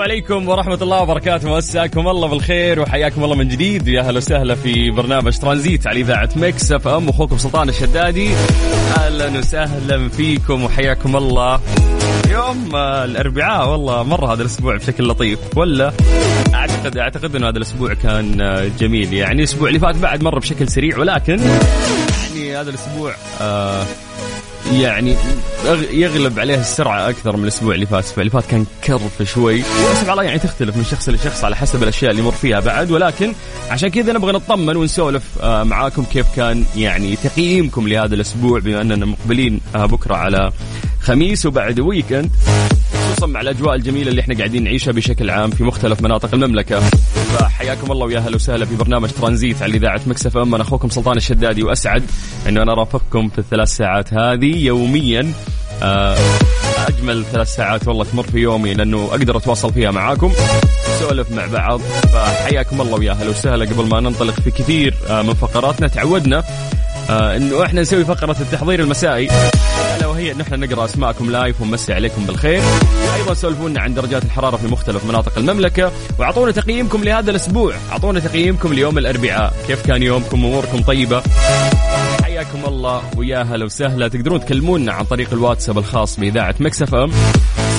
السلام عليكم ورحمة الله وبركاته. مساكم الله بالخير وحياكم الله من جديد. ويا أهلا وسهلا في برنامج ترانزيت على إذاعة Mix FM. أخوكم سلطان الشدادي. أهلا وسهلا فيكم وحياكم الله. يوم الأربعاء والله مرة هذا الأسبوع بشكل لطيف. ولا اعتقد أعتقد إنه هذا الأسبوع كان جميل. يعني الأسبوع اللي فات بعد مر بشكل سريع. ولكن يعني هذا الأسبوع آه يعني يغلب عليه السرعة أكثر من الأسبوع اللي فات، الأسبوع اللي فات كان كرف شوي، سبحان الله يعني تختلف من شخص لشخص على حسب الأشياء اللي يمر فيها بعد. ولكن عشان كذا نبغى نطمن ونسولف آه، معاكم كيف كان يعني تقييمكم لهذا الأسبوع بما أننا مقبلين آه، بكرة على خميس وبعد weekend خصوصا مع الأجواء الجميلة اللي إحنا قاعدين نعيشها بشكل عام في مختلف مناطق المملكة. فحياكم الله ويا أهلا وسهلا في برنامج ترانزيت على إذاعة Mix FM. أنا أخوكم سلطان الشدادي وأسعد إنه أنا ارافقكم في الثلاث ساعات هذه يوميا. آه، أجمل ثلاث ساعات والله تمر في يومي لأنه أقدر أتواصل فيها معاكم نسولف مع بعض. فحياكم الله ويا أهلا وسهلا. قبل ما ننطلق في كثير آه، من فقراتنا تعودنا آه، إنه إحنا نسوي فقرة التحضير المسائي. وهي ان إحنا نقرأ أسماءكم لايف ونمسي عليكم بالخير. أيضا سولفونا عن درجات الحرارة في مختلف مناطق المملكة. وأعطونا تقييمكم لهذا الأسبوع. أعطونا تقييمكم ليوم الأربعاء. كيف كان يومكم؟ أموركم طيبة؟ حياكم الله. ويا هلا وسهلا. تقدرون تكلمونا عن طريق الواتساب الخاص بإذاعة Mix FM.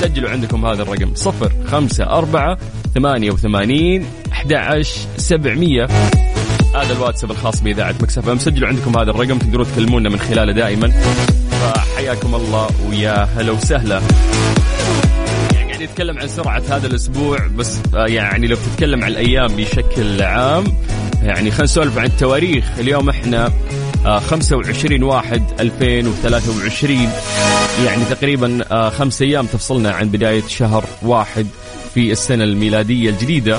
سجلوا عندكم هذا الرقم. صفر خمسة أربعة ثمانية وثمانين أحد سبعمية. هذا الواتساب الخاص بإذاعة Mix FM. سجلوا عندكم هذا الرقم. تقدرون تكلمونا من خلاله دائما. فحياكم الله ويا هلا وسهلا. يعني قاعد يتكلم عن سرعة هذا الأسبوع بس آه، يعني لو تتكلم عن الأيام بشكل عام يعني خلينا نسولف عن التواريخ. اليوم إحنا آه، 25 واحد 2023 يعني تقريبا آه، خمس أيام تفصلنا عن بداية شهر واحد في السنة الميلادية الجديدة.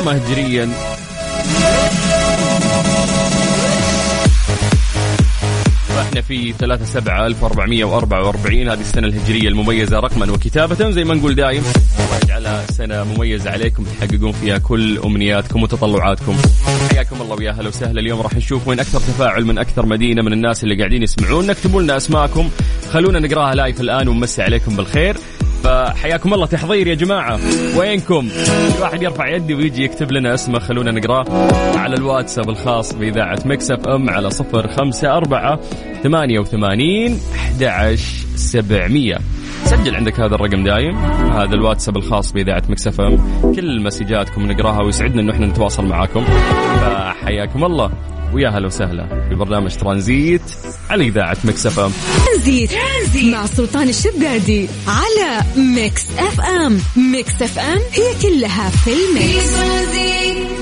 أما هجريا إحنا في 3 7 1444 هذه السنة الهجرية المميزة رقما وكتابة زي ما نقول دايم. الله يجعلها سنة مميزة عليكم تحققون فيها كل أمنياتكم وتطلعاتكم. حياكم الله ويا هلا وسهلا. اليوم راح نشوف وين أكثر تفاعل من أكثر مدينة من الناس اللي قاعدين يسمعون. اكتبوا لنا أسماءكم. خلونا نقراها live الآن ونمسي عليكم بالخير. فحياكم الله تحضير يا جماعة. وينكم؟ في واحد يرفع يده ويجي يكتب لنا اسمه خلونا نقراه على الواتساب الخاص بإذاعة Mix FM على صفر خمسة أربعة ثمانية وثمانين أحد سبعمية. سجل عندك هذا الرقم دايم هذا الواتساب الخاص بإذاعة Mix FM. كل مسجاتكم نقراها ويسعدنا أنه إحنا نتواصل معاكم. فحياكم الله. ويا هلا وسهلا في برنامج ترانزيت على إذاعة Mix FM. ترانزيت مع سلطان الشدادي على Mix FM. Mix FM هي كلها في في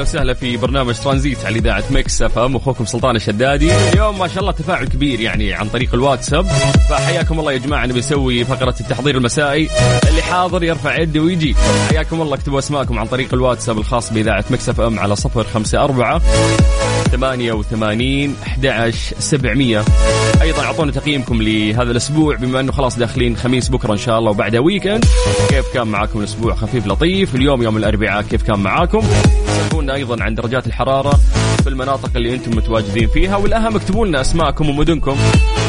أهلا وسهلا في برنامج ترانزيت على إذاعة Mix FM. أخوكم سلطان الشدادي. اليوم ما شاء الله تفاعل كبير يعني عن طريق الواتساب. فحياكم الله يا جماعة نبي نسوي فقرة التحضير المسائي. اللي حاضر يرفع يده ويجي. حياكم الله اكتبوا أسماءكم عن طريق الواتساب الخاص بإذاعة Mix FM على 054 88 11 700 أيضا أعطونا تقييمكم لهذا الأسبوع بما أنه خلاص داخلين خميس بكرة إن شاء الله وبعدها weekend كيف كان معاكم الأسبوع؟ خفيف لطيف. اليوم يوم الأربعاء كيف كان معاكم؟ أيضا عن درجات الحرارة في المناطق اللي أنتم متواجدين فيها والأهم اكتبوا لنا أسماءكم ومدنكم.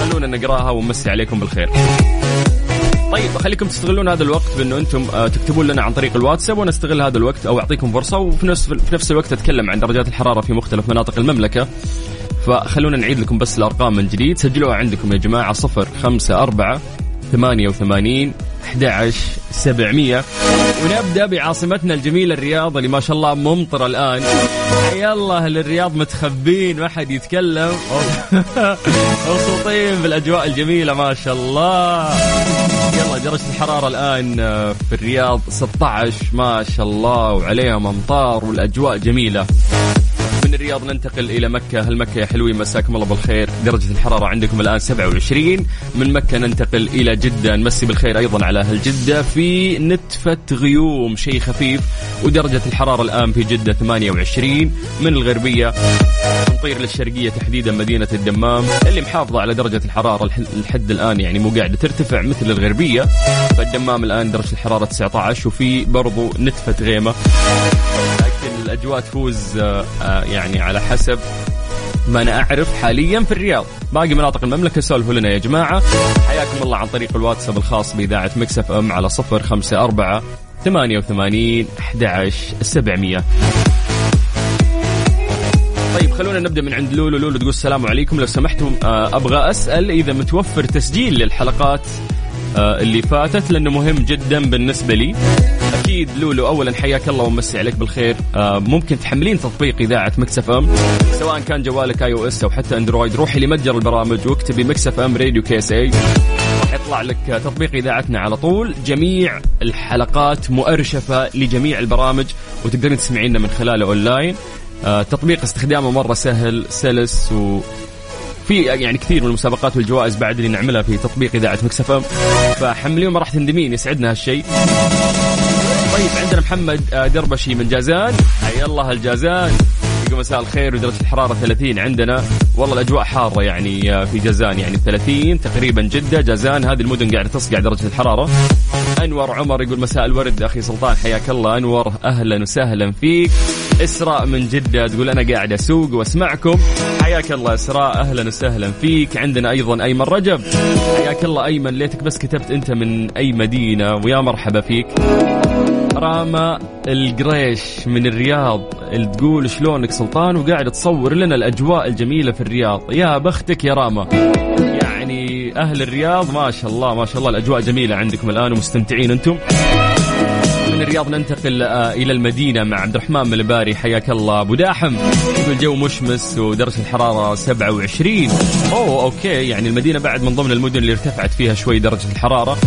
خلونا نقراها ونمسي عليكم بالخير. طيب خليكم تستغلون هذا الوقت بأنه أنتم آه، تكتبون لنا عن طريق الواتساب وأنا أستغل هذا الوقت أو أعطيكم فرصة وفي نفس في نفس الوقت أتكلم عن درجات الحرارة في مختلف مناطق المملكة. فخلونا نعيد لكم بس الأرقام من جديد. سجلوها عندكم يا جماعة صفر خمسة أربعة ثمانية وثمانين 11 700 ونبدأ بعاصمتنا الجميلة الرياض اللي ما شاء الله ممطرة الآن. حيا الله الرياض متخبين ما حد يتكلم. مبسوطين بالأجواء الجميلة ما شاء الله. يلا درجة الحرارة الآن في الرياض 16 ما شاء الله. وعليهم امطار والأجواء جميلة. من الرياض ننتقل إلى مكة. هل مكة يا حلوين؟ مساكم الله بالخير. درجة الحرارة عندكم الآن 27 من مكة ننتقل إلى جدة. نمسي بالخير أيضا على أهل جدة. في نتفة غيوم شيء خفيف ودرجة الحرارة الآن في جدة 28 من الغربية نطير للشرقية تحديدا مدينة الدمام. اللي محافظة على درجة الحرارة الحد الآن يعني مو قاعدة ترتفع مثل الغربية. فالدمام الآن درجة الحرارة 19 وفي برضو نتفة غيمة الأجواء تفوز آه، آه، يعني على حسب ما أنا أعرف حاليا في الرياض. باقي مناطق المملكة سولفوا لنا يا جماعة. حياكم الله عن طريق الواتساب الخاص بإذاعة Mix FM على صفر خمسة أربعة ثمانية وثمانين أحد سبعمية. طيب خلونا نبدأ من عند لولو. لولو تقول السلام عليكم. لو سمحتم آه، أبغى أسأل إذا متوفر تسجيل للحلقات اللي فاتت لأنه مهم جدا بالنسبة لي. أكيد لولو اولا حياك الله ومسي عليك بالخير. آه ممكن تحملين تطبيق إذاعة Mix FM سواء كان جوالك iOS أو حتى Android. روحي لمتجر البرامج واكتبي Mix FM Radio KSA. راح يطلع لك تطبيق إذاعتنا على طول. جميع الحلقات مؤرشفة لجميع البرامج وتقدرين تسمعينا من خلاله أونلاين. آه تطبيق استخدامه مرة سهل سلس و في يعني كثير من المسابقات والجوائز بعد اللي نعملها في تطبيق إذاعة Mix FM. فحمليه ما راح تندمين يسعدنا هالشيء طيب عندنا محمد آه، دربشي من جازان. حي الله الجازان. يقول مساء الخير ودرجة الحرارة 30 عندنا. والله الأجواء حارة يعني آه، في جازان يعني 30 تقريبا جدة. جازان هذه المدن قاعدة تصقع درجة الحرارة. أنور عمر يقول مساء الورد أخي سلطان حياك الله. أنور أهلا وسهلا فيك. إسراء من جدة تقول أنا قاعد أسوق وأسمعكم. حياك الله إسراء أهلا وسهلا فيك. عندنا أيضا أيمن رجب. حياك الله أيمن ليتك بس كتبت أنت من أي مدينة ويا مرحبا فيك. راما القريش من الرياض تقول شلونك سلطان؟ وقاعد تصور لنا الأجواء الجميلة في الرياض. يا بختك يا راما. يعني أهل الرياض ما شاء الله ما شاء الله الأجواء جميلة عندكم الآن ومستمتعين أنتم. من الرياض ننتقل آه، إلى المدينة مع عبد الرحمن من الباري حياك الله. أبو داحم يقول جو مشمس ودرجة الحرارة 27 أوه okay يعني المدينة بعد من ضمن المدن اللي ارتفعت فيها شوي درجة الحرارة.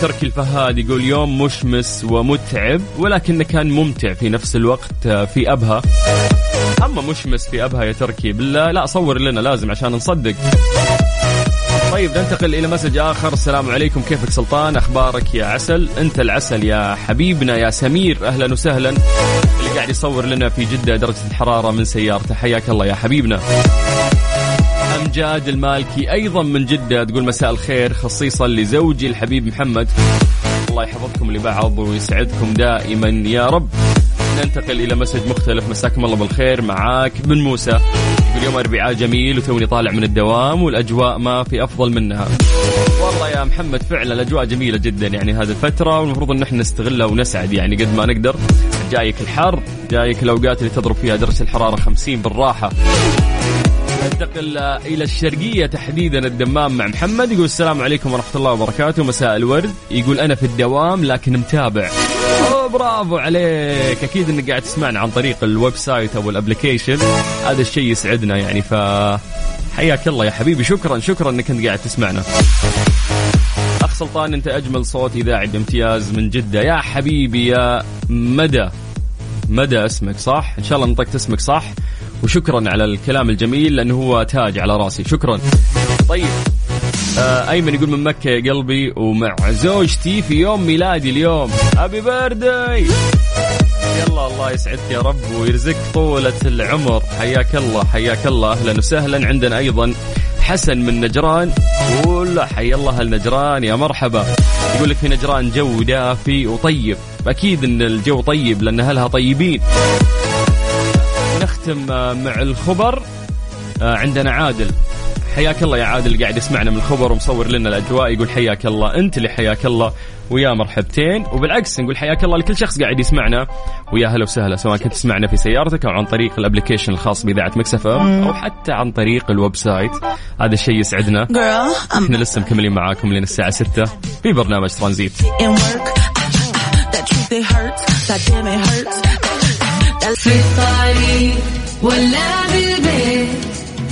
تركي الفهاد يقول يوم مشمس ومتعب ولكنه كان ممتع في نفس الوقت آه، في أبها. أما مشمس في أبها يا تركي بالله لا صور لنا لازم عشان نصدق. طيب ننتقل إلى مسج آخر. السلام عليكم. كيفك سلطان؟ أخبارك يا عسل؟ أنت العسل يا حبيبنا يا سمير. أهلا وسهلا. اللي قاعد يصور لنا في جدة درجة الحرارة من سيارته. حياك الله يا حبيبنا. أمجاد المالكي أيضا من جدة. تقول مساء الخير خصيصا لزوجي الحبيب محمد. الله يحفظكم لبعض ويسعدكم دائما يا رب. ننتقل إلى مسج مختلف. مساكم الله بالخير. معاك بن موسى. يقول يوم أربعاء جميل وتوني طالع من الدوام والأجواء ما في أفضل منها. والله يا محمد فعلا الأجواء جميلة جدا يعني هذه الفترة والمفروض أن إحنا نستغلها ونسعد يعني قد ما نقدر. جايك الحر جايك الأوقات اللي تضرب فيها درجة الحرارة 50 بالراحة. ننتقل إلى الشرقية تحديدا الدمام مع محمد يقول السلام عليكم ورحمة الله وبركاته. مساء الورد. يقول أنا في الدوام لكن متابع. برافو عليك. أكيد إنك قاعد تسمعنا عن طريق ال website أو ال application هذا الشيء يسعدنا يعني ف حياك الله يا حبيبي. شكرا شكرا إنك أنت قاعد تسمعنا. أخ سلطان أنت أجمل صوت إذاعي بامتياز من جدة. يا حبيبي يا مدى. مدى اسمك صح؟ إن شاء الله نطقت اسمك صح. وشكرا على الكلام الجميل لأنه هو تاج على راسي. شكرا. طيب. أيمن يقول من مكة يا قلبي ومع زوجتي في يوم ميلادي اليوم. happy birthday يلا الله يسعدك يا رب ويرزقك طولة العمر. حياك الله حياك الله. أهلا وسهلا. عندنا أيضا حسن من نجران. يقول حي الله النجران يا مرحبا. يقول لك في نجران جو دافي وطيب. أكيد إن الجو طيب لأن أهلها طيبين. نختم آه، مع الخبر آه، عندنا عادل. حياك الله يا عادل اللي قاعد يسمعنا من الخبر ومصور لنا الاجواء يقول حياك الله انت اللي حياك الله ويا مرحبتين وبالعكس نقول حياك الله لكل شخص قاعد يسمعنا ويا هلا وسهلا سواء كنت تسمعنا في سيارتك أو عن طريق ال application الخاص باذاعه Mix FM أو حتى عن طريق ال website هذا الشيء يسعدنا إحنا لسه مكملين معاكم لين الساعة 6 في برنامج ترانزيت في الطريق ولا بالبيت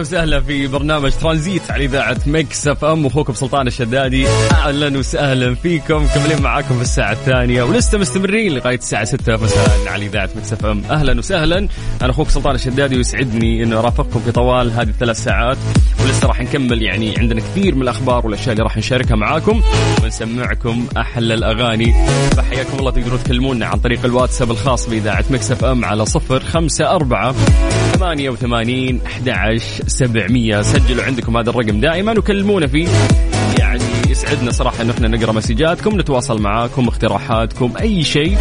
أهلا وسهلا في برنامج ترانزيت على إذاعة مكس إف إم. أخوكم سلطان الشدادي. أهلا وسهلا فيكم. كملين معاكم في الساعة الثانية. ولسه مستمرين لغاية الساعة 6 مساء على إذاعة مكس إف إم. أهلا وسهلا. أنا أخوك سلطان الشدادي ويسعدني انه أرافقكم في طوال هذه الثلاث ساعات. ولسه راح نكمل يعني عندنا كثير من الأخبار والأشياء اللي راح نشاركها معاكم. ونسمعكم أحلى الأغاني. فحياكم الله تقدروا تكلمونا عن طريق الواتساب الخاص بإذاعة مكس إف إم على صفر خمسة أربعة ثمانية وثمانين أحد سبعمية. سجلوا عندكم هذا الرقم دائما وكلمونا فيه. يعني يسعدنا صراحة أنه إحنا نقرأ مسجاتكم نتواصل معاكم اقتراحاتكم أي شيء.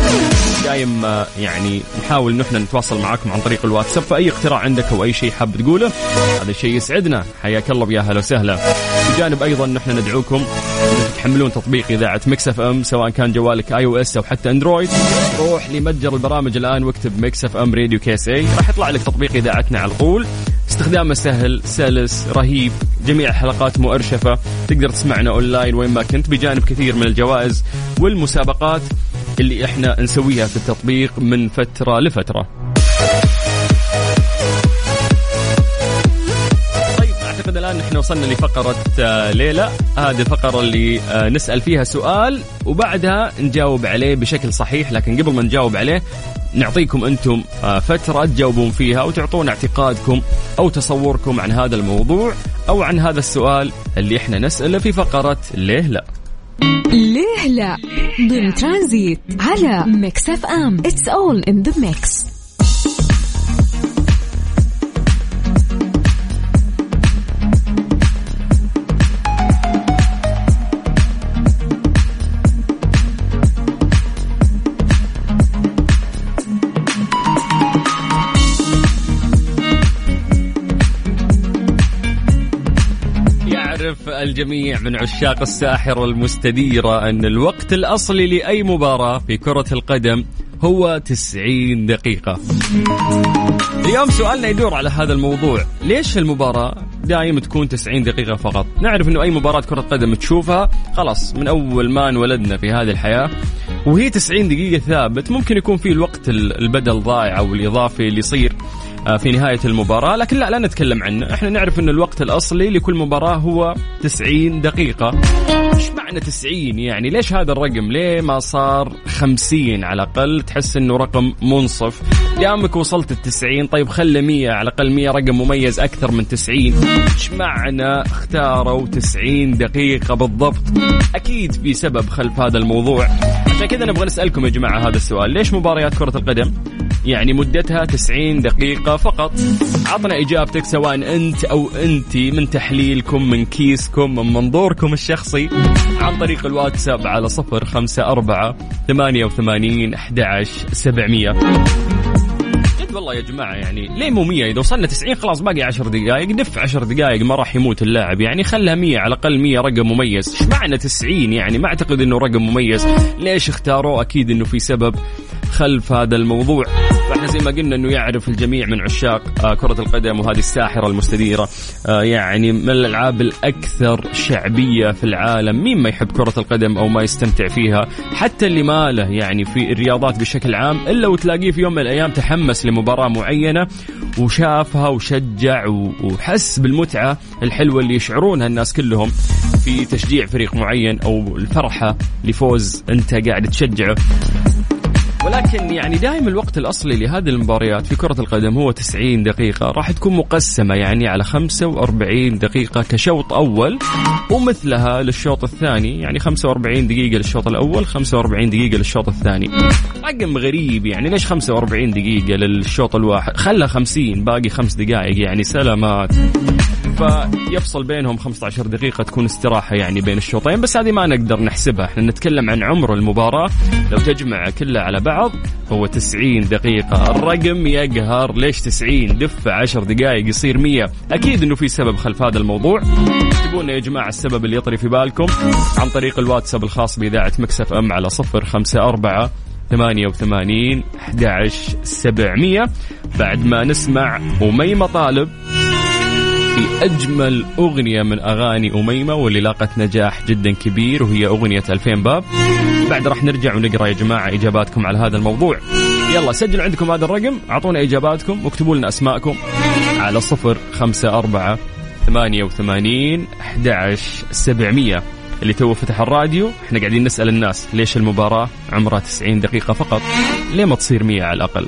دايم آه، يعني نحاول أنه إحنا نتواصل معاكم عن طريق الواتساب فأي اقتراح عندك أو أي شيء حاب تقوله هذا الشيء يسعدنا. حياك الله ويا هلا وسهلا. بجانب أيضا أنه إحنا ندعوكم تحملون تطبيق إذاعة مكس إف إم سواء كان جوالك iOS أو حتى أندرويد. روح لمتجر البرامج الآن واكتب مكس إف إم راديو KSA راح يطلع لك تطبيق إذاعتنا على طول استخدامه سهل سلس رهيب. جميع الحلقات مؤرشفة. تقدر تسمعنا اونلاين وين ما كنت بجانب كثير من الجوائز والمسابقات اللي إحنا نسويها في التطبيق من فترة لفترة. طيب أعتقد الآن إحنا وصلنا لفقرة آه، ليلى. هذه الفقرة اللي آه، نسأل فيها سؤال وبعدها نجاوب عليه بشكل صحيح لكن قبل ما نجاوب عليه نعطيكم أنتم آه، فترة تجاوبون فيها وتعطون اعتقادكم أو تصوركم عن هذا الموضوع أو عن هذا السؤال اللي إحنا نسأله في فقرة ليه لا. ليه لا؟ ضمن ترانزيت على ميكس أف أم. It's all in the mix الجميع من عشاق الساحرة المستديرة أن الوقت الأصلي لأي مباراة في كرة القدم هو 90 دقيقة. اليوم سؤالنا يدور على هذا الموضوع. ليش المباراة دائما تكون 90 دقيقة فقط. نعرف أنه أي مباراة كرة قدم تشوفها خلاص من أول ما انولدنا في هذه الحياة وهي 90 دقيقة ثابت. ممكن يكون في الوقت البدل ضائع أو الإضافي اللي يصير آه، في نهاية المباراة لكن لا لا نتكلم عنه. إحنا نعرف أن الوقت الأصلي لكل مباراة هو 90 دقيقة. إيش معنى 90 يعني ليش هذا الرقم؟ ليه ما صار 50 على الأقل؟ تحس أنه رقم منصف. دامك وصلت ال 90 طيب خلى 100 على الأقل 100 رقم مميز أكثر من 90 إيش معنى اختاروا 90 دقيقة بالضبط؟ أكيد في سبب خلف هذا الموضوع. عشان كذا نبغى نسألكم يا جماعة هذا السؤال. ليش مباريات كرة القدم؟ يعني مدتها 90 دقيقة فقط. عطنا إجابتك سواء أنت أو أنت من تحليلكم من كيسكم من منظوركم الشخصي عن طريق الواتساب على صفر خمسة أربعة ثمانية وثمانين أحد سبعمية. جد والله يا جماعة يعني ليه مو 100 إذا وصلنا 90 خلاص باقي 10 دقائق دف 10 دقائق ما راح يموت اللاعب يعني خلها 100 على الأقل 100 رقم مميز. إيش معنى 90 يعني ما أعتقد إنه رقم مميز. ليش اختاروه؟ أكيد إنه في سبب خلف هذا الموضوع. فاحنا زي ما قلنا إنه يعرف الجميع من عشاق آه، كرة القدم وهذه الساحرة المستديرة آه، يعني من الألعاب الأكثر شعبية في العالم. مين ما يحب كرة القدم أو ما يستمتع فيها؟ حتى اللي ما له يعني في الرياضات بشكل عام إلا وتلاقيه في يوم من الأيام تحمس لمباراة معينة وشافها وشجع وحس بالمتعة الحلوة اللي يشعرونها الناس كلهم في تشجيع فريق معين أو الفرحة لفوز أنت قاعد تشجعه. ولكن يعني دائما الوقت الأصلي لهذه المباريات في كرة القدم هو 90 دقيقة. راح تكون مقسمة يعني على 45 دقيقة كشوط أول ومثلها للشوط الثاني. يعني 45 دقيقة للشوط الأول 45 دقيقة للشوط الثاني. رقم غريب يعني ليش 45 دقيقة للشوط الواحد؟ خلها 50 باقي خمس دقائق يعني. سلامات. فيفصل بينهم 15 دقيقة تكون استراحة يعني بين الشوطين بس هذه ما نقدر نحسبها. إحنا نتكلم عن عمر المباراة. لو تجمع كلها على بعض هو 90 دقيقة. الرقم يقهر. ليش 90 دف 10 دقائق يصير 100 أكيد أنه في سبب خلف هذا الموضوع. اكتبوا يا جماعة السبب اللي يطري في بالكم؟ عن طريق الواتساب الخاص بإذاعة مكسف أم على صفر خمسة أربعة ثمانية وثمانين أحد سبعمية. بعد ما نسمع أميمة طالب. في أجمل أغنية من أغاني أميمة واللي لاقت نجاح جدا كبير وهي أغنية 2000 باب. بعد راح نرجع ونقرأ يا جماعة إجاباتكم على هذا الموضوع. يلا سجلوا عندكم هذا الرقم أعطونا إجاباتكم واكتبوا لنا أسماءكم على صفر خمسة أربعة ثمانية وثمانين أحد سبعمية. اللي تو فتح الراديو إحنا قاعدين نسأل الناس ليش المباراة عمرها 90 دقيقة فقط؟ ليه ما تصير 100 على الأقل؟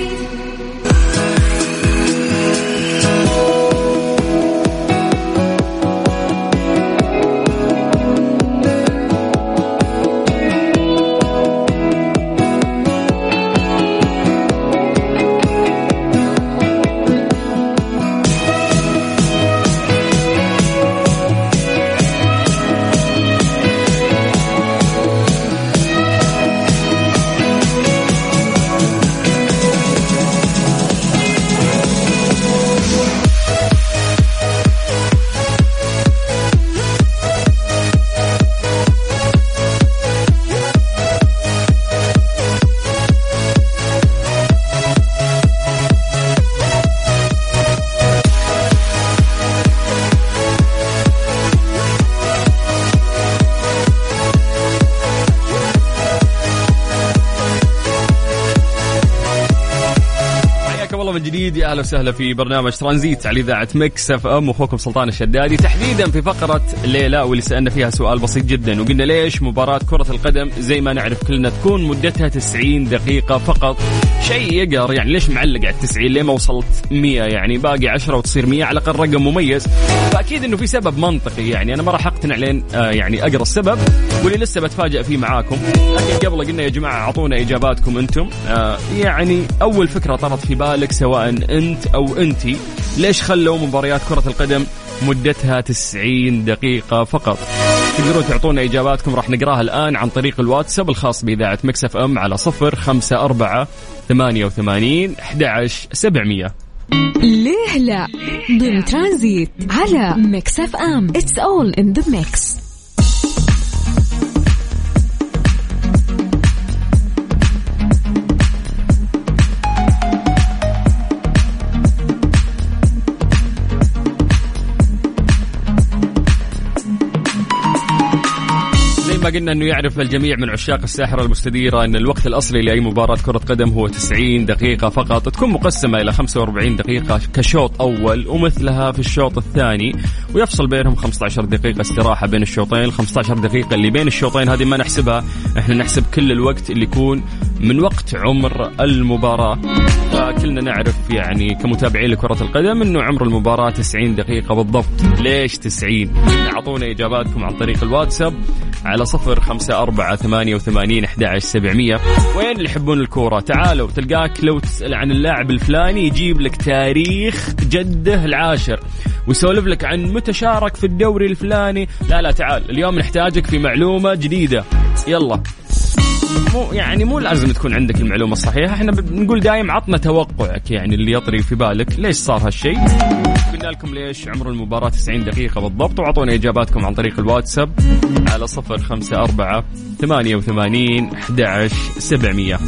وسهلا في برنامج ترانزيت على إذاعة مكس اف ام. أخوكم سلطان الشدادي. تحديدا في فقرة ليه لا واللي سألنا فيها سؤال بسيط جدا. وقلنا ليش مباراة كرة القدم زي ما نعرف كلنا تكون مدتها 90 دقيقة فقط. شيء يقهر يعني ليش معلق على 90 ليه ما وصلت 100 يعني باقي 10 وتصير 100 على الأقل رقم مميز. فأكيد إنه في سبب منطقي. يعني أنا ما راح أقتنع لين آه يعني أقرأ السبب. واللي لسه بتفاجئ فيه معاكم. لكن قبل قلنا يا جماعة أعطونا إجاباتكم أنتم. آه يعني أول فكرة طرت في بالك سواء أنت أو انتي ليش خلوا مباريات كرة القدم مدتها 90 دقيقة فقط؟ تقدرون تعطونا إجاباتكم راح نقراها الآن عن طريق الواتساب الخاص بإذاعة مكس إف إم على صفر خمسة أربعة ثمانية وثمانين أحد سبعمية. ليه لا؟ ضمن ترانزيت على ميكس إف إم. It's all in the قلنا إنه يعرف الجميع من عشاق الساحرة المستديرة إن الوقت الأصلي لأي مباراة كرة قدم هو 90 دقيقة فقط. تكون مقسمة إلى 45 دقيقة كشوط أول ومثلها في الشوط الثاني ويفصل بينهم 15 دقيقة استراحة بين الشوطين. ال 15 دقيقة اللي بين الشوطين هذه ما نحسبها. إحنا نحسب كل الوقت اللي يكون من وقت عمر المباراة. فكلنا نعرف يعني كمتابعين لكرة القدم إنه عمر المباراة 90 دقيقة بالضبط. ليش 90 أعطونا إجاباتكم عن طريق الواتساب. على صفر خمسة أربعة ثمانية وثمانين أحد سبعمية. وين اللي يحبون الكورة؟ تعالوا تلقاك لو تسأل عن اللاعب الفلاني يجيب لك تاريخ جده العاشر ويسولف لك عن متى شارك في الدوري الفلاني. لا لا تعال اليوم نحتاجك في معلومة جديدة. يلا. مو يعني مو لازم تكون عندك المعلومة الصحيحة. إحنا بنقول دايم عطنا توقعك يعني اللي يطري في بالك. ليش صار هالشيء؟ قلنا لكم ليش عمر المباراة 90 دقيقة بالضبط. وأعطونا إجاباتكم عن طريق الواتساب على 054 88 11 700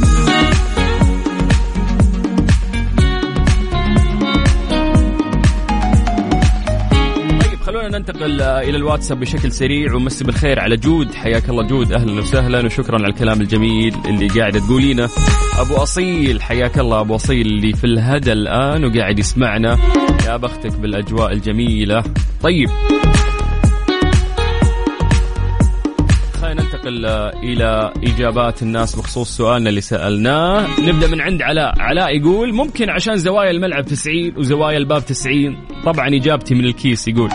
خلونا ننتقل إلى الواتساب بشكل سريع ومسي بالخير على جود. حياك الله جود. أهلا وسهلا وشكرا على الكلام الجميل اللي قاعدة تقولينه. أبو أصيل حياك الله أبو أصيل اللي في الهدى الآن وقاعد يسمعنا. يا بختك بالأجواء الجميلة. طيب. ننتقل إلى إجابات الناس بخصوص سؤالنا اللي سألناه. نبدأ من عند علاء. علاء يقول ممكن عشان زوايا الملعب 90 وزوايا الباب 90 طبعا إجابتي من الكيس يقول.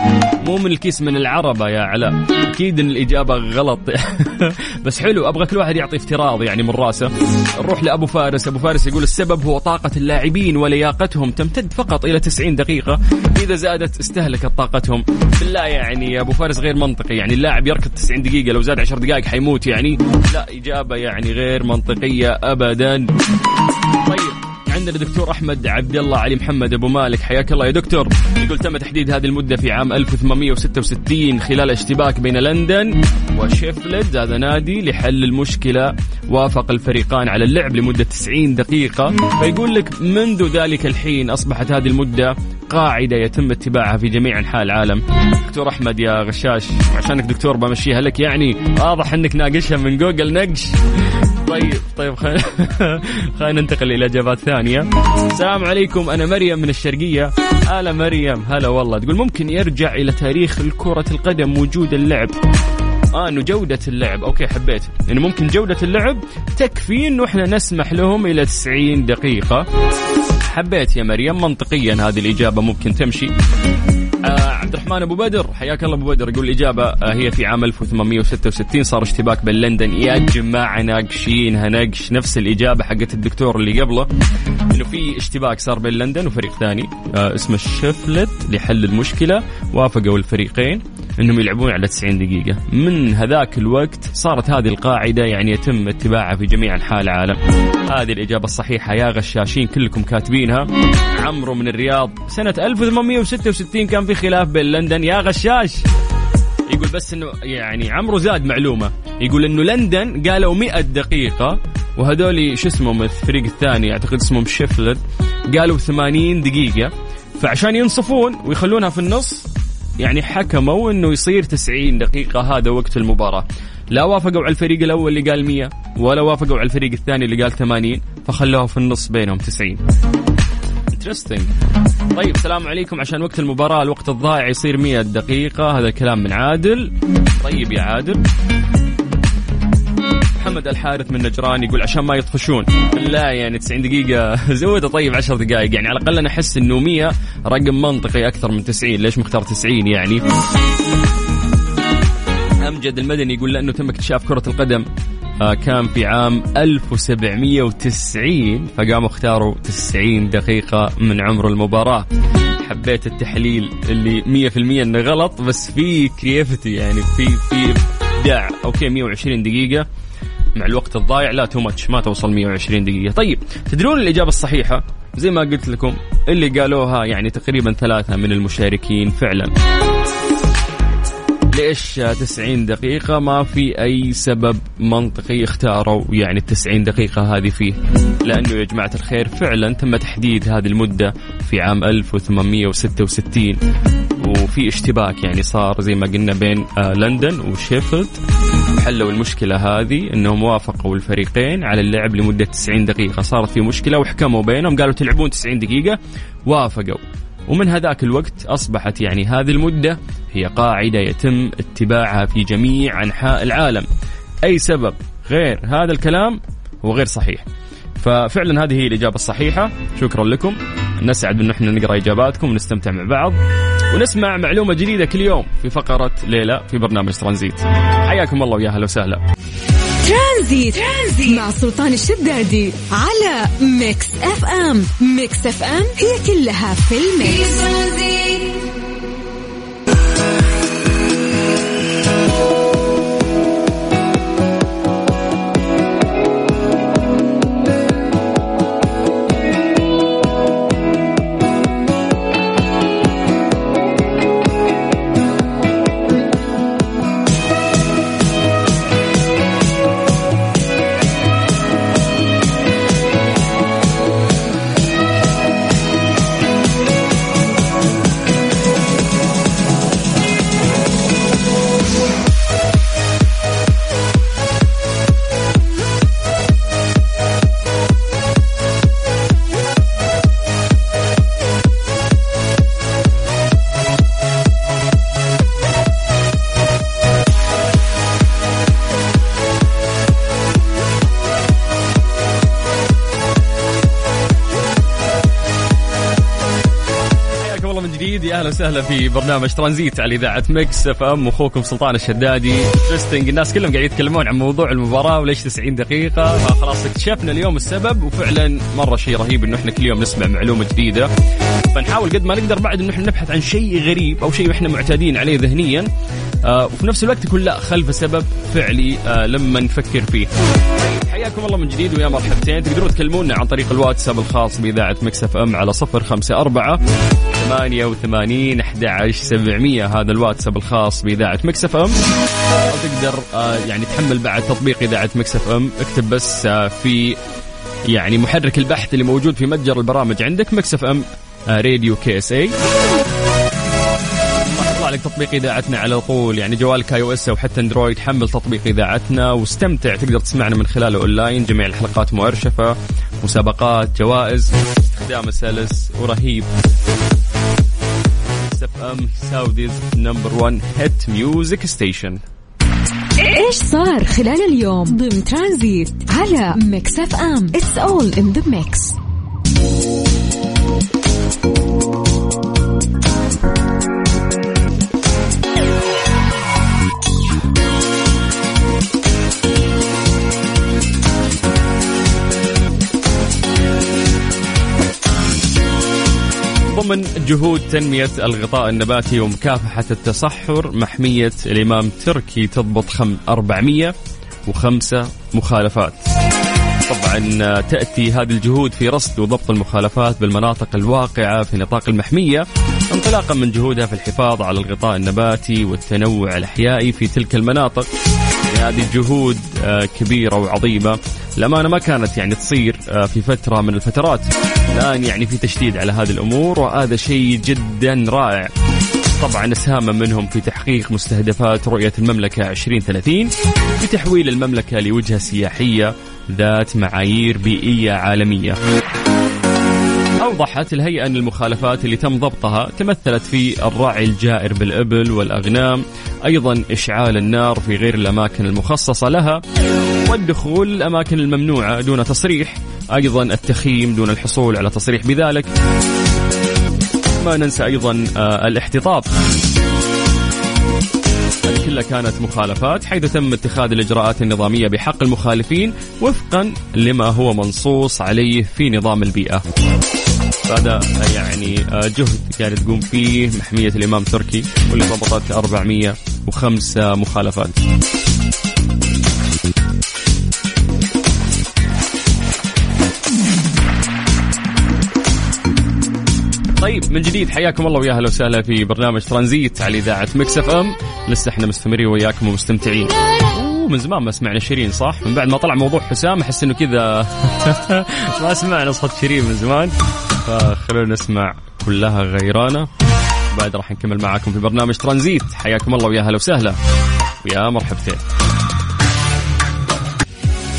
مو من الكيس من العربة يا علاء. أكيد إن الإجابة غلط. بس حلو أبغى كل واحد يعطي افتراض يعني من راسه. نروح لأبو فارس. أبو فارس يقول السبب هو طاقة اللاعبين ولياقتهم تمتد فقط إلى 90 دقيقة. إذا زادت استهلكت طاقتهم. بالله يعني يا أبو فارس غير منطقي. يعني اللاعب يركض 90 دقيقة لو زاد 10 دقائق حيموت يعني. لا إجابة يعني غير منطقية ابدا. طيب. عندنا دكتور أحمد عبد الله علي محمد أبو مالك حياك الله يا دكتور. يقول تم تحديد هذه المدة في عام 1866 خلال اشتباك بين لندن وشيفلد. هذا نادي لحل المشكلة وافق الفريقان على اللعب لمدة 90 دقيقة. فيقول لك منذ ذلك الحين أصبحت هذه المدة قاعدة يتم اتباعها في جميع أنحاء العالم. دكتور أحمد يا غشاش عشانك دكتور بمشيها لك يعني واضح إنك ناقشها من جوجل نقش. طيب طيب خلينا خلينا ننتقل إلى إجابات ثانية. السلام عليكم أنا مريم من الشرقية. هلا مريم هلا والله. تقول ممكن يرجع إلى تاريخ كرة القدم وجود اللعب؟ آه إنه جودة اللعب. أوكي حبيت. انه يعني ممكن جودة اللعب تكفي إنه إحنا نسمح لهم إلى 90 دقيقة. حبيت يا مريم منطقيا هذه الإجابة ممكن تمشي. الرحمن أبو بدر. حياك الله أبو بدر. يقول الإجابة آه هي في عام 1866 صار اشتباك بين لندن يا جماعة ناقشينها نقش نفس الإجابة حقت الدكتور اللي قبله. إنه في اشتباك صار بين لندن وفريق ثاني آه اسمه شيفلت لحل المشكلة. وافقوا الفريقين. إنهم يلعبون على 90 دقيقة. من هذاك الوقت صارت هذه القاعدة يعني يتم اتباعها في جميع أنحاء العالم. هذه الإجابة الصحيحة يا غشاشين كلكم كاتبينها. عمرو من الرياض. سنة 1866 كان في خلاف بين لندن. يا غشاش! يقول بس إنه يعني عمرو زاد معلومة. يقول إنه لندن قالوا 100 دقيقة وهذول شو اسمهم؟ الفريق الثاني أعتقد اسمهم شيفلد قالوا 80 دقيقة. فعشان ينصفون ويخلونها في النص يعني حكموا إنه يصير 90 دقيقة هذا وقت المباراة. لا وافقوا على الفريق الأول اللي قال 100 ولا وافقوا على الفريق الثاني اللي قال 80 فخلوها في النص بينهم 90 انترستنج طيب السلام عليكم. عشان وقت المباراة الوقت الضائع يصير 100 دقيقة هذا الكلام من عادل. طيب يا عادل. محمد الحارث من نجران يقول عشان ما يطفشون. لا يعني 90 دقيقة. زودها طيب 10 دقائق يعني. على الأقل أنا أحس إنه 100 رقم منطقي أكثر من 90 ليش مختار 90 يعني؟ أمجد المدني يقول لأنه تم اكتشاف كرة القدم كان في عام 1790 فقاموا اختاروا 90 دقيقة من عمر المباراة. حبيت التحليل اللي 100% إنه غلط بس في creativity يعني في في إبداع. أوكي 120 دقيقة. مع الوقت الضايع لا too much ما توصل 120 دقيقة. طيب تدرون الإجابة الصحيحة؟ زي ما قلت لكم اللي قالوها يعني تقريبا ثلاثة من المشاركين فعلا. ليش 90 دقيقة؟ ما في أي سبب منطقي اختاروا يعني ال 90 دقيقة هذه فيه. لأنه يا جماعة الخير فعلا تم تحديد هذه المدة في عام 1866 وفي اشتباك يعني صار زي ما قلنا بين آه لندن وشيفيلد. حلوا المشكلة هذه إنهم وافقوا الفريقين على اللعب لمدة 90 دقيقة. صارت في مشكلة وحكموا بينهم قالوا تلعبون 90 دقيقة وافقوا. ومن هذاك الوقت أصبحت يعني هذه المدة هي قاعدة يتم اتباعها في جميع أنحاء العالم. أي سبب؟ غير هذا الكلام هو غير صحيح. ففعلا هذه هي الإجابة الصحيحة. شكرا لكم. نسعد بأن إحنا نقرأ إجاباتكم ونستمتع مع بعض ونسمع معلومة جديدة كل يوم في فقرة ليه لا في برنامج ترانزيت. حياكم الله ويا هلا وسهلا. ترانزيت. ترانزيت مع سلطان الشدادي على ميكس أف أم. ميكس أف أم هي كلها في الميكس. وسهلا في برنامج ترانزيت على إذاعة مكس إف إم. أخوكم سلطان الشدادي interesting الناس كلهم قاعد يتكلمون عن موضوع المباراة وليش 90 دقيقة. فخلاص اكتشفنا اليوم السبب وفعلا مرة شيء رهيب إنه إحنا كل يوم نسمع معلومة جديدة. فنحاول قد ما نقدر بعد إنه إحنا نبحث عن شيء غريب أو شيء إحنا معتادين عليه ذهنيا. آه وفي نفس الوقت يكون لا خلف سبب فعلي آه لما نفكر فيه. حياكم الله من جديد ويا مرحبتين. تقدرون تكلمونا عن طريق الواتساب الخاص بإذاعة مكس إف أم على صفر خمسة أربعة ثمانية وثمانين أحد سبعمية هذا الواتساب الخاص بإذاعة مكس إف أم. أو تقدر آه، يعني تحمل بعد تطبيق إذاعة مكس إف أم. اكتب بس آه، في يعني محرك البحث اللي موجود في متجر البرامج عندك مكس إف أم آه، راديو KSA. يطلع لك تطبيق إذاعتنا على طول. يعني جوالك iOS أو حتى أندرويد حمل تطبيق إذاعتنا واستمتع. تقدر تسمعنا من خلاله أونلاين جميع الحلقات مؤرشفة مسابقات جوائز استخدام سلس ورهيب. اف ام Saudi's number 1 hit music station إيش صار خلال اليوم؟ ضمن ترانزيت على ميكس اف ام It's all in the mix ضمن جهود تنمية الغطاء النباتي ومكافحة التصحر محمية الإمام تركي تضبط خم 405 مخالفات. طبعا تأتي هذه الجهود في رصد وضبط المخالفات بالمناطق الواقعة في نطاق المحمية انطلاقا من جهودها في الحفاظ على الغطاء النباتي والتنوع الأحيائي في تلك المناطق. هذه جهود آه، كبيرة وعظيمة الأمانة ما كانت يعني تصير آه، في فترة من الفترات. الآن يعني في تشديد على هذه الأمور وهذا شيء جدا رائع. طبعا اسهاما منهم في تحقيق مستهدفات رؤية المملكة 2030 بتحويل المملكة لوجهة سياحية ذات معايير بيئية عالمية. أوضحت الهيئة أن المخالفات اللي تم ضبطها تمثلت في الرعي الجائر بالإبل والأغنام أيضا إشعال النار في غير الأماكن المخصصة لها والدخول الأماكن الممنوعة دون تصريح أيضا التخييم دون الحصول على تصريح. بذلك ما ننسى أيضا آه، الاحتطاب. كلها كانت مخالفات. حيث تم اتخاذ الإجراءات النظامية بحق المخالفين وفقا لما هو منصوص عليه في نظام البيئة. هذا يعني آه، جهد قاعد تقوم فيه محمية الإمام تركي واللي ضبطت 405 مخالفات. طيب من جديد حياكم الله ويا أهلا وسهلا في برنامج ترانزيت على إذاعة Mix FM. لسه إحنا مستمرين وياكم ومستمتعين. من زمان ما سمعنا شيرين صح؟ من بعد ما طلع موضوع حسام أحس إنه كذا ما سمعنا صوت شيرين من زمان. فخلونا نسمع كلها غيرانة. بعد راح نكمل معاكم في برنامج ترانزيت. حياكم الله ويا أهلا وسهلا. ويا مرحبتين.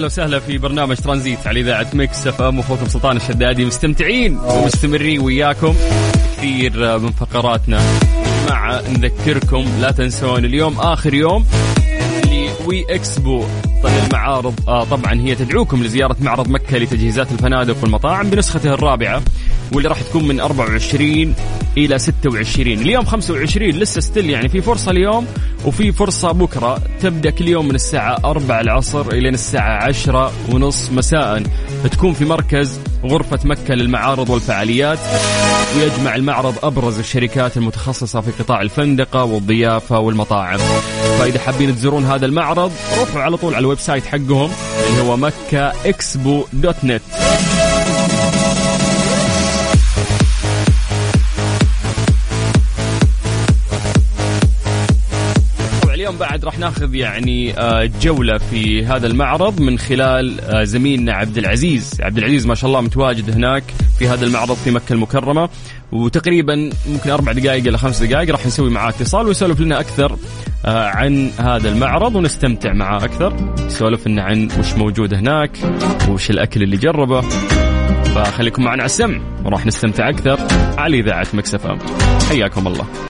أهلا وسهلا في برنامج ترانزيت على إذاعة Mix FM اخوكم سلطان الشدادي. مستمتعين ومستمرين وياكم كثير من فقراتنا. مع نذكركم لا تنسون اليوم آخر يوم ل We Expo. طيب المعارض آه طبعا هي تدعوكم لزيارة معرض مكة لتجهيزات الفنادق والمطاعم بنسخته الرابعة. واللي راح تكون من 24 إلى 26 اليوم 25 لسه still يعني في فرصة اليوم وفي فرصة بكرة. تبدأ كل يوم من الساعة 4 العصر إلى الساعة 10 ونص مساء. تكون في مركز غرفة مكة للمعارض والفعاليات ويجمع المعرض أبرز الشركات المتخصصة في قطاع الفندقة والضيافة والمطاعم. فإذا حابين تزورون هذا المعرض روحوا على طول على ال website حقهم اللي هو مكة Expo dot net. بعد راح ناخذ يعني آه، جولة في هذا المعرض من خلال آه، زميلنا عبد العزيز، عبد العزيز ما شاء الله متواجد هناك في هذا المعرض في مكة المكرمة. وتقريبا ممكن أربع دقائق إلى خمس دقائق راح نسوي معاه اتصال ويسولف لنا أكثر آه، عن هذا المعرض ونستمتع معاه أكثر، يسولف لنا عن وش موجود هناك وش الأكل اللي جربه. فخليكم معنا على السمع وراح نستمتع أكثر على إذاعة مكسف أم. حياكم الله.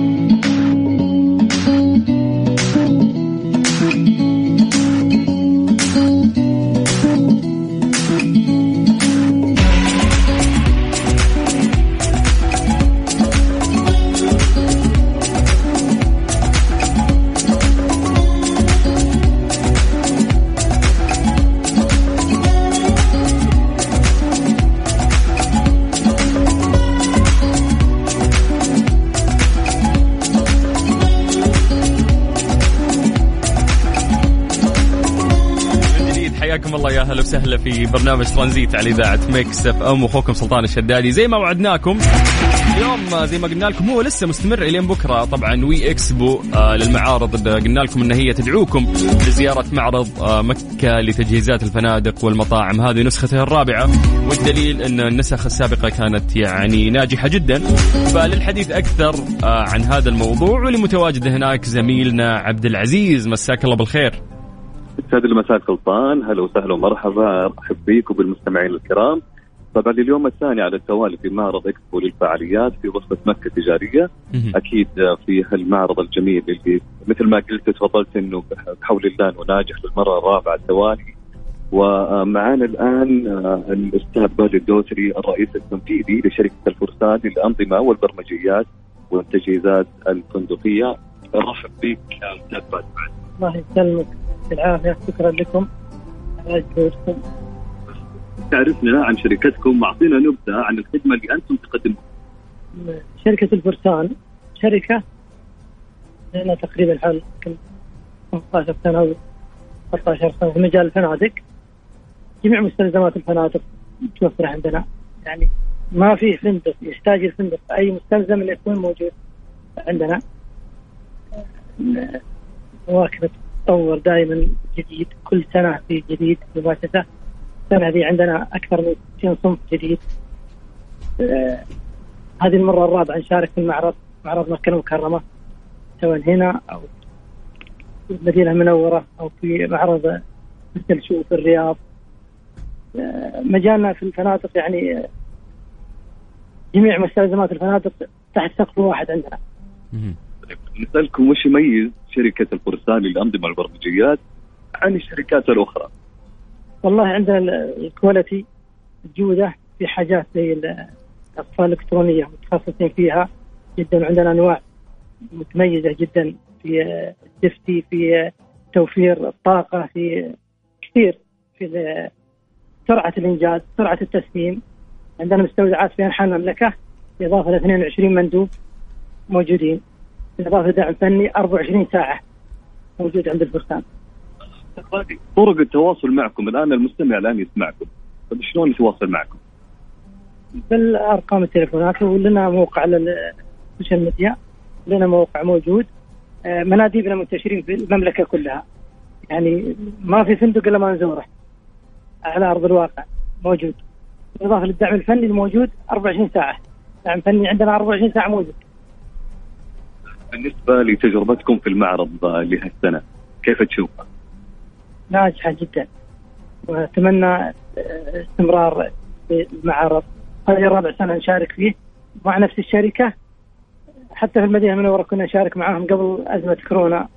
الله يا أهلا وسهلا في برنامج ترانزيت على إذاعة Mix FM. أخوكم سلطان الشدادي. زي ما وعدناكم اليوم زي ما قلنا لكم هو لسه مستمر إلين بكرة. طبعا We Expo آه للمعارض. قلنا لكم إن هي تدعوكم لزيارة معرض آه مكة لتجهيزات الفنادق والمطاعم. هذه نسخته الرابعة والدليل إن النسخ السابقة كانت يعني ناجحة جدا. فللحديث أكثر آه عن هذا الموضوع. واللي متواجد هناك زميلنا عبد العزيز. مساك الله بالخير. يسعد المساء سلطان هلا وسهلا ومرحبا أرحب بيك وبالمستمعين الكرام. طبعا اليوم الثاني على التوالي في معرض إكسبو للفعاليات في غرفه مكة التجارية. أكيد في هالمعرض الجميل اللي مثل ما قلت تفضلت إنه بحول الله إنه ناجح للمرة الرابعة على التوالي. ومعانا الآن الأستاذ باجي الدوسري الرئيس التنفيذي لشركة الفرسان للأنظمة والبرمجيات والتجهيزات الفندقية. ارحب بك أستاذ باجي الله يسلمك. بالعافيه شكرا لكم. على جهودكم تعرفنا عن شركتكم. واعطينا نبذة عن الخدمة اللي أنتم تقدموها. شركة الفرسان. شركة لنا تقريبا حول 15 سنة أو 13 سنة في مجال الفنادق. جميع مستلزمات الفنادق متوفرة عندنا. يعني ما في فندق يحتاج الفندق. أي مستلزم اللي يكون موجود عندنا. مواكبه تطور دائما جديد كل سنة في جديد مباشرة. السنة هذه عندنا أكثر من 60 صنف جديد. آه هذه المرة الرابعة نشارك في المعرض معرض مكة المكرمة. سواء هنا أو المدينة المنورة أو في معرض مثل شو في الرياض. آه، مجالنا في الفنادق يعني آه، جميع مستلزمات الفنادق تحت سقف واحد عندنا. نسالكم وش يميز شركة الفرسان للأنظمة البرمجيات عن الشركات الأخرى؟ والله عندنا ال- الكواليتي الجودة في حاجات زي ال- الأطفال الإلكترونية متخصصين فيها جدا عندنا أنواع متميزة جدا في الدفتي في توفير الطاقة في كثير في سرعة الإنجاز سرعة التسليم عندنا مستودعات في أنحاء المملكة بالاضافه ل 22 مندوب موجودين بالاضافه لدعم فني 24 ساعة. موجود عند الفرسان. طرق التواصل معكم. الآن المستمع الآن يسمعكم. طيب شلون يتواصل معكم؟ بالأرقام التليفونات ولنا موقع على السوشيال ميديا لنا موقع موجود. آه، مناديبنا منتشرين في المملكة كلها. يعني ما في فندق إلا ما نزوره. على أرض الواقع. موجود. بالاضافه للدعم الفني الموجود 24 ساعة. دعم فني عندنا 24 ساعة موجود. بالنسبة لتجربتكم في المعرض لهالسنة كيف تشوفها؟ ناجحة جدا. وأتمنى آه، استمرار في المعرض. هذه رابع سنة نشارك فيه. مع نفس الشركة حتى في المدينة المنوره كنا نشارك معاهم قبل أزمة كورونا.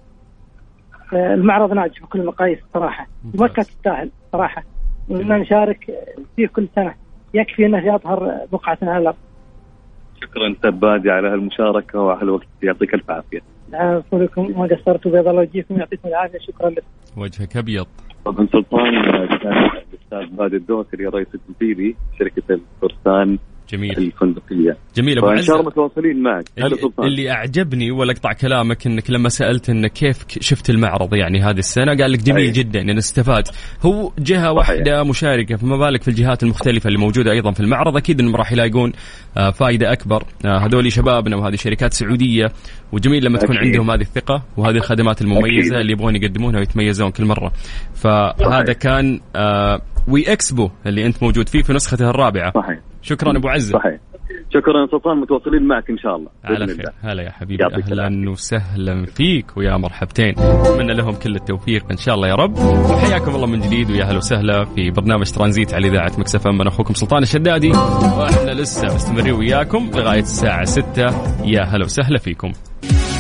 آه، المعرض ناجح بكل المقاييس صراحة. مكة تستاهل صراحة. وإننا نشارك فيه كل سنة. يكفي انه يظهر بقعة على الأرض. شكرا سبادي على هالمشاركة وعلى الوقت يعطيك ألف عافية. العفو لكم ما قصرتوا بيض الله وجهكم يعطيكم العافية. شكرا لكم وجهك أبيض. طبعا سلطان كان الاستاذ بادي الدوسري رئيس التنفيذي شركة الفرسان. جميل الفندقيه. جميل أبو عزة شاء الله متواصلين معك. اللي. اللي أعجبني ولا اقطع كلامك إنك لما سألت انك كيف شفت المعرض يعني هذه السنة قال لك جميل أي. جدا يعني استفاد هو جهة واحدة مشاركة فما بالك في الجهات المختلفة اللي موجودة أيضا في المعرض أكيد إنهم راح يلاقون آه، فائده أكبر آه، هذول شبابنا وهذه شركات سعودية وجميل لما تكون أكيد. عندهم هذه الثقة وهذه الخدمات المميزة أكيد. اللي يبغون يقدمونها ويتميزون كل مرة فهذا صحيح. كان آه، وي إكسبو اللي أنت موجود فيه في نسخته الرابعة. صحيح. شكرا أبو عزة. صحيح. شكرا سلطان متواصلين معك إن شاء الله. على خير. الله. هلا يا حبيبي. أهلا وسهلا فيك ويا مرحبتين. أتمنى لهم كل التوفيق إن شاء الله يا رب. وحياكم الله من جديد ويا أهلا وسهلا في برنامج ترانزيت على إذاعة Mix FM. أنا أخوكم سلطان الشدادي. وإحنا لسه مستمرين وياكم لغاية الساعة 6 يا هلا وسهلا فيكم.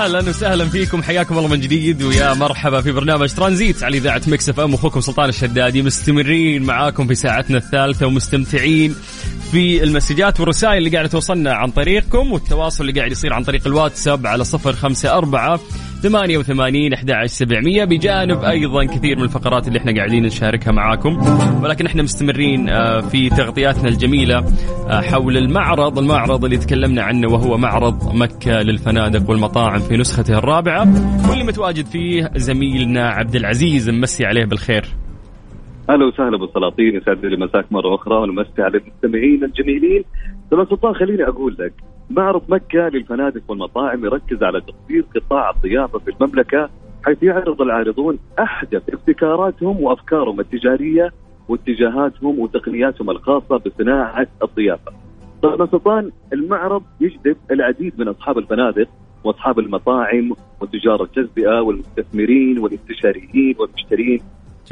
أهلا وسهلا فيكم. حياكم الله من جديد ويا مرحبا في برنامج ترانزيت على إذاعة Mix FM. أخوكم سلطان الشدادي مستمرين معاكم في ساعتنا الثالثة ومستمتعين في ال مسجات والرسائل اللي قاعدة توصلنا عن طريقكم والتواصل اللي قاعد يصير عن طريق الواتساب على صفر خمسة أربعة ثمانية وثمانين أحد سبعمية. بجانب أيضا كثير من الفقرات اللي إحنا قاعدين نشاركها معاكم. ولكن إحنا مستمرين آه، في تغطياتنا الجميلة آه، حول المعرض المعرض اللي تكلمنا عنه وهو معرض مكة للفنادق والمطاعم في نسخته الرابعة. واللي متواجد فيه زميلنا عبد العزيز نمسي عليه بالخير. أهلا وسهلا بالسلاطين يسعد لي مساك مرة أخرى ونمسي على المستمعين الجميلين. سلطان خليني أقول لك معرض مكة للفنادق والمطاعم يركز على تطوير قطاع الضيافة في المملكة حيث يعرض العارضون أحدث ابتكاراتهم وأفكارهم التجارية واتجاهاتهم وتقنياتهم الخاصة بصناعة الضيافة. طبعا سلطان المعرض يجذب العديد من أصحاب الفنادق وأصحاب المطاعم وتجار التجزئه والمستثمرين والإستشاريين والمشترين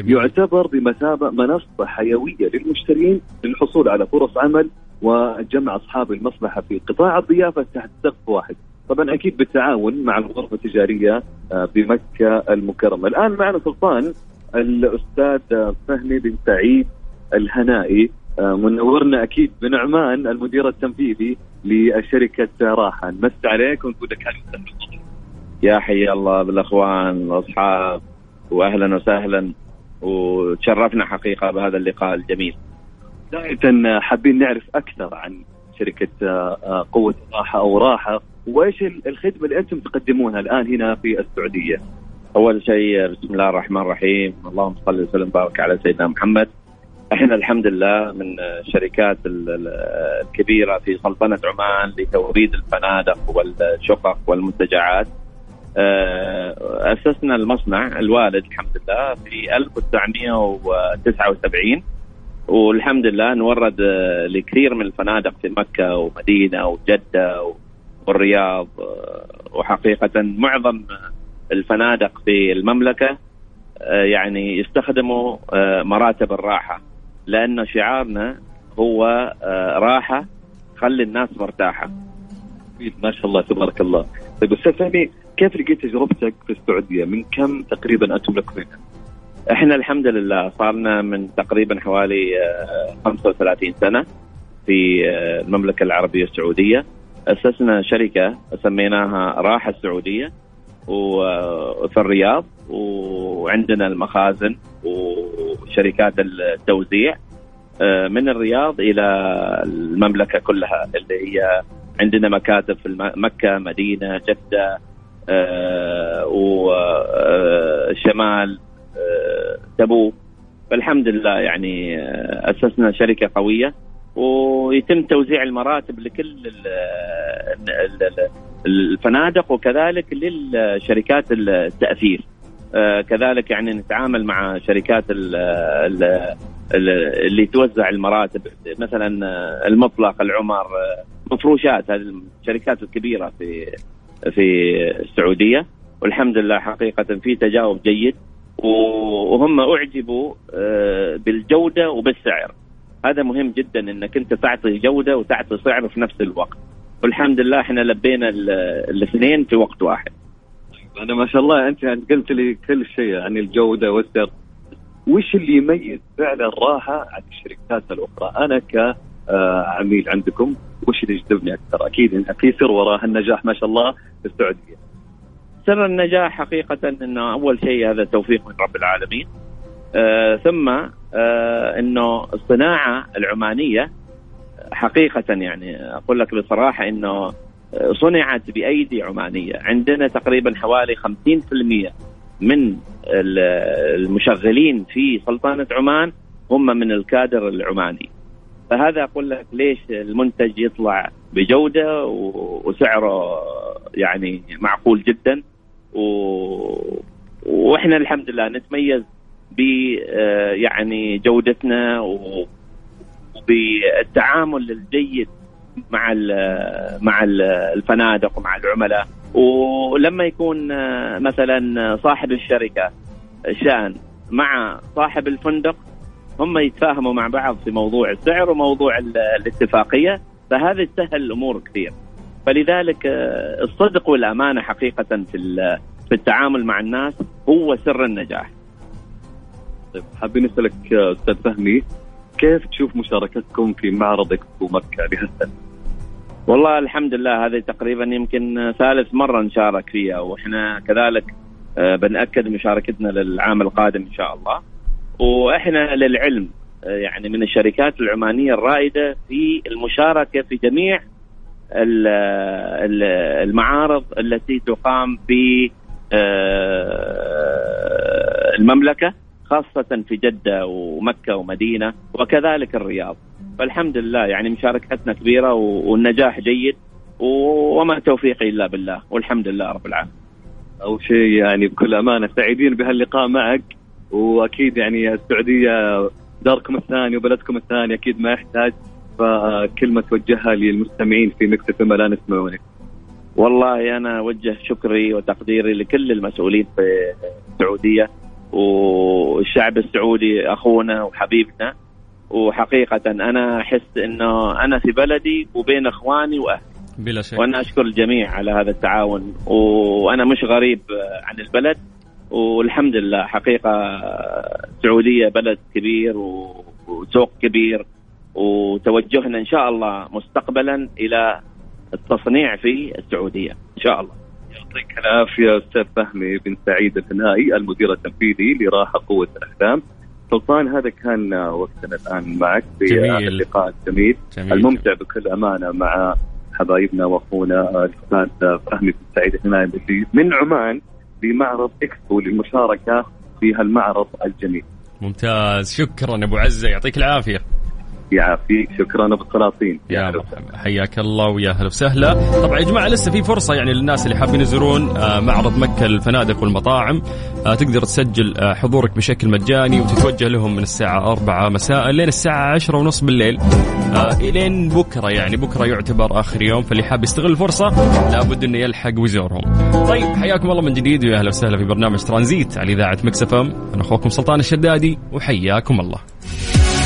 يعتبر بمثابة منصة حيوية للمشترين للحصول على فرص عمل وجمع أصحاب المصلحة في قطاع الضيافة تحت سقف واحد. طبعا أكيد بالتعاون مع الغرفة التجارية آه، بمكة المكرمة. الآن معنا سلطان الأستاذ آه، فهمي بن سعيد الهنائي. آه، منورنا أكيد بن عمان المدير التنفيذي لشركة راحة نمس عليك ونقول لك وسهلا يا حي الله بالأخوان والأصحاب واهلا وسهلا وتشرفنا حقيقة بهذا اللقاء الجميل. بداية حابين نعرف أكثر عن شركة آه، آه، قوة راحة أو راحة وإيش ال- الخدمة اللي أنتم تقدمونها الآن هنا في السعودية؟ أول شيء بسم الله الرحمن الرحيم. اللهم صل وسلم وبارك على سيدنا محمد. إحنا الحمد لله من الشركات ال- ال- الكبيرة في سلطنة عمان لتوريد الفنادق والشقق والمنتجعات. آه، أسسنا المصنع الوالد الحمد لله في 1979 والحمد لله نورد آه، لكثير من الفنادق في مكة ومدينة وجدة والرياض آه، وحقيقة معظم الفنادق في المملكة آه، يعني يستخدموا آه، مراتب الراحة لأنه شعارنا هو آه، راحة خلي الناس مرتاحة. ما شاء الله تبارك الله. طيب أستاذ فهمي كيف لقيت تجربتك في السعودية؟ من كم تقريبا أنتم لكم هنا إحنا الحمد لله صارنا من تقريبا حوالي آه، 35 سنة في آه، المملكة العربية السعودية. أسسنا شركة سميناها راحة السعودية وفي الرياض وعندنا المخازن وشركات التوزيع آه، من الرياض إلى المملكة كلها اللي هي عندنا مكاتب في مكة مدينة جدة آه، آه، تبوك فالحمد لله يعني آه، أسسنا شركة قوية ويتم توزيع المراتب لكل ال- ال- ال- الفنادق وكذلك للشركات التأثير. آه، كذلك يعني نتعامل مع شركات ال- ال- ال- اللي توزع المراتب مثلا آه، المطلق العمر مفروشات هذه الشركات الكبيرة في في السعودية. والحمد لله حقيقة في تجاوب جيد. وهم أعجبوا آه، بالجودة وبالسعر. هذا مهم جدا إنك أنت تعطي جودة وتعطي سعر في نفس الوقت. والحمد لله إحنا لبينا ال- الاثنين في وقت واحد. أنا ما شاء الله أنت يعني قلت لي كل شيء عن الجودة والسعر. وش اللي يميز فعلا الراحة عن الشركات الأخرى؟ أنا كعميل عندكم وش اللي يجذبني أكثر؟ أكيد في سر وراء النجاح ما شاء الله في السعودية. سر النجاح حقيقة أنه أول شيء هذا توفيق من رب العالمين. آه ثم آه أنه الصناعة العمانية حقيقة يعني أقول لك بصراحة أنه صنعت بأيدي عمانية. عندنا تقريبا حوالي 50% من ال- المشغلين في سلطنة عمان هم من الكادر العماني. فهذا أقول لك ليش المنتج يطلع بجودة وسعره يعني معقول جدا. و... وإحنا الحمد لله نتميز ب آه، يعني جودتنا. وبالتعامل الجيد مع. مع ال- الفنادق ومع العملاء ولما يكون آه، مثلا صاحب الشركة شان مع صاحب الفندق هم يتفاهموا مع بعض في موضوع السعر وموضوع ال- الاتفاقية فهذا يسهل الأمور كثير فلذلك آه، الصدق والأمانة حقيقة في في التعامل مع الناس هو سر النجاح طيب حابين نسألك آه، أستاذ فهمي كيف تشوف مشاركتكم في معرض إكسبو مكة لهالسنه؟ والله الحمد لله هذه تقريبا يمكن ثالث مرة نشارك فيها وإحنا كذلك آه، بنأكد مشاركتنا للعام القادم إن شاء الله وإحنا للعلم يعني من الشركات العمانية الرائدة في المشاركة في جميع المعارض التي تقام في آه، المملكة خاصة في جدة ومكة ومدينة وكذلك الرياض. فالحمد لله يعني مشاركتنا كبيرة و- والنجاح جيد وما توفيقي إلا بالله. والحمد لله رب العالمين. اول شيء يعني بكل أمانة سعيدين بهاللقاء معك. وأكيد يعني السعودية داركم الثاني وبلدكم الثاني أكيد ما يحتاج. فكلمة توجهها للمستمعين في Mix FM اللي يسمعونك والله أنا أوجه شكري وتقديري لكل المسؤولين في السعودية والشعب السعودي أخونا وحبيبنا. وحقيقة أنا أحس أنه أنا في بلدي وبين إخواني وأهلي. بلا شك. وأنا أشكر الجميع على هذا التعاون. وأنا مش غريب عن البلد. والحمد لله حقيقة السعوديه بلد كبير وسوق كبير. وتوجهنا إن شاء الله مستقبلا إلى التصنيع في السعودية. إن شاء الله. يعطيك العافية أستاذ فهمي بن سعيد الثنائي المدير التنفيذي لراحة قوة الاحلام سلطان هذا كان وقتنا الآن معك في جميل. هذا اللقاء الجميل جميل. الممتع بكل أمانة مع حبايبنا وأخونا الأستاذ فهمي بن سعيد الثنائي اللي من عمان لمعرض إكسبو للمشاركة في هالمعرض الجميل. ممتاز. شكرا أبو عزة. يعطيك العافية. يعافيك شكرا أبو السلاطين يا مرحبا حياك الله ويا أهلا وسهلا. طبعا يا جماعة لسه في فرصة يعني للناس اللي حابين يزورون آه، معرض مكة للفنادق والمطاعم. آه، تقدر تسجل آه، حضورك بشكل مجاني وتتوجه لهم من الساعة 4 مساء لين الساعة 10 ونص بالليل. الين بكرة يعني بكرة يعتبر آخر يوم. فاللي حاب يستغل الفرصة لابد إنه يلحق ويزورهم. طيب حياكم الله من جديد ويا أهلا وسهلا في برنامج ترانزيت على إذاعة Mix FM. أنا أخوكم سلطان الشدادي وحياكم الله.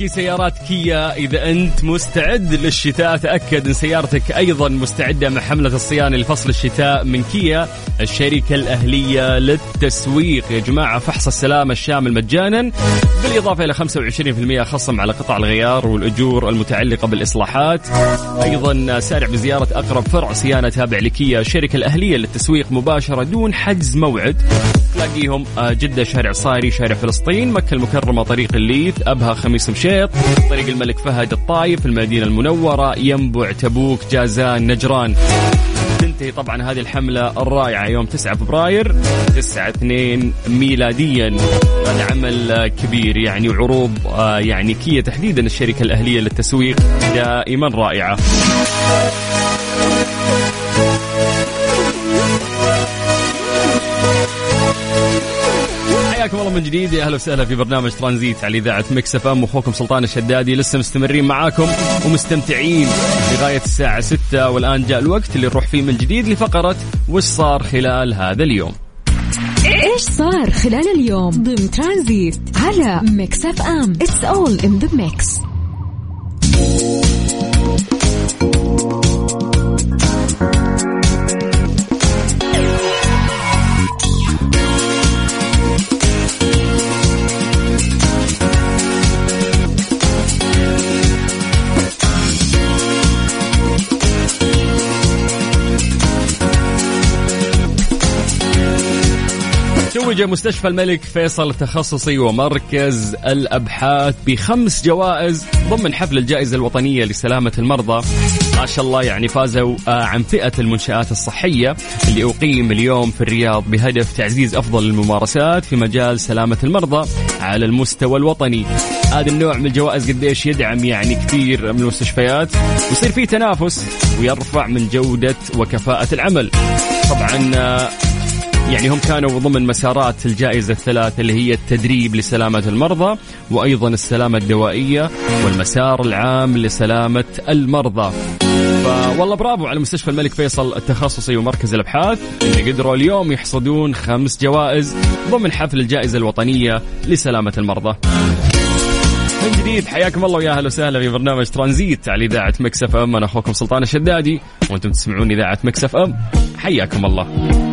مالكي سيارات كيا إذا أنت مستعد للشتاء. تأكد أن سيارتك أيضا مستعدة مع حملة الصيانة لفصل الشتاء من كيا الشركة الأهلية للتسويق. يا جماعة فحص السلامة الشامل مجانا. بالإضافة إلى 25% خصم على قطع الغيار والأجور المتعلقة بالإصلاحات. أيضا سارع بزيارة أقرب فرع صيانة تابع لكيا الشركة الأهلية للتسويق مباشرة دون حجز موعد. تلاقيهم آه، جدة شارع صايري شارع فلسطين مكة المكرمة طريق الليث أبها خميس مشيط طريق الملك فهد الطايف المدينة المنورة ينبع تبوك جازان نجران. تنتهي طبعا هذه الحملة الرائعة يوم 9 فبراير 9 2 ميلاديا. هذا عمل كبير يعني وعروض آه، يعني كيا تحديدا الشركة الأهلية للتسويق دائما رائعة. حياكم الله من جديد. يا أهلا وسهلا في برنامج ترانزيت على إذاعة Mix FM. أخوكم سلطان الشدادي. لسه مستمرين معاكم ومستمتعين لغاية الساعة 6 والآن جاء الوقت اللي نروح فيه من جديد لفقرة وش صار خلال هذا اليوم. إيش صار خلال اليوم ضمن ترانزيت على Mix FM؟ It's all in the mix توج مستشفى الملك فيصل التخصصي ومركز الأبحاث بخمس جوائز ضمن حفل الجائزة الوطنية لسلامة المرضى. ما شاء الله يعني فازوا آه، عن فئة المنشآت الصحية اللي أقيم اليوم في الرياض بهدف تعزيز أفضل الممارسات في مجال سلامة المرضى على المستوى الوطني. هذا النوع من الجوائز قديش يدعم يعني كثير من المستشفيات. ويصير في تنافس ويرفع من جودة وكفاءة العمل. طبعا آه، يعني هم كانوا ضمن مسارات الجائزة الثلاث اللي هي التدريب لسلامة المرضى وأيضا السلامة الدوائية والمسار العام لسلامة المرضى والله برافو على مستشفى الملك فيصل التخصصي ومركز الأبحاث اللي قدروا اليوم يحصدون خمس جوائز ضمن حفل الجائزة الوطنية لسلامة المرضى. من جديد حياكم الله ويا أهلا وسهلا في برنامج ترانزيت على إذاعة مكسف أم أنا أخوكم سلطان الشدادي وأنتم تسمعون إذاعة مكسف أم حياكم الله.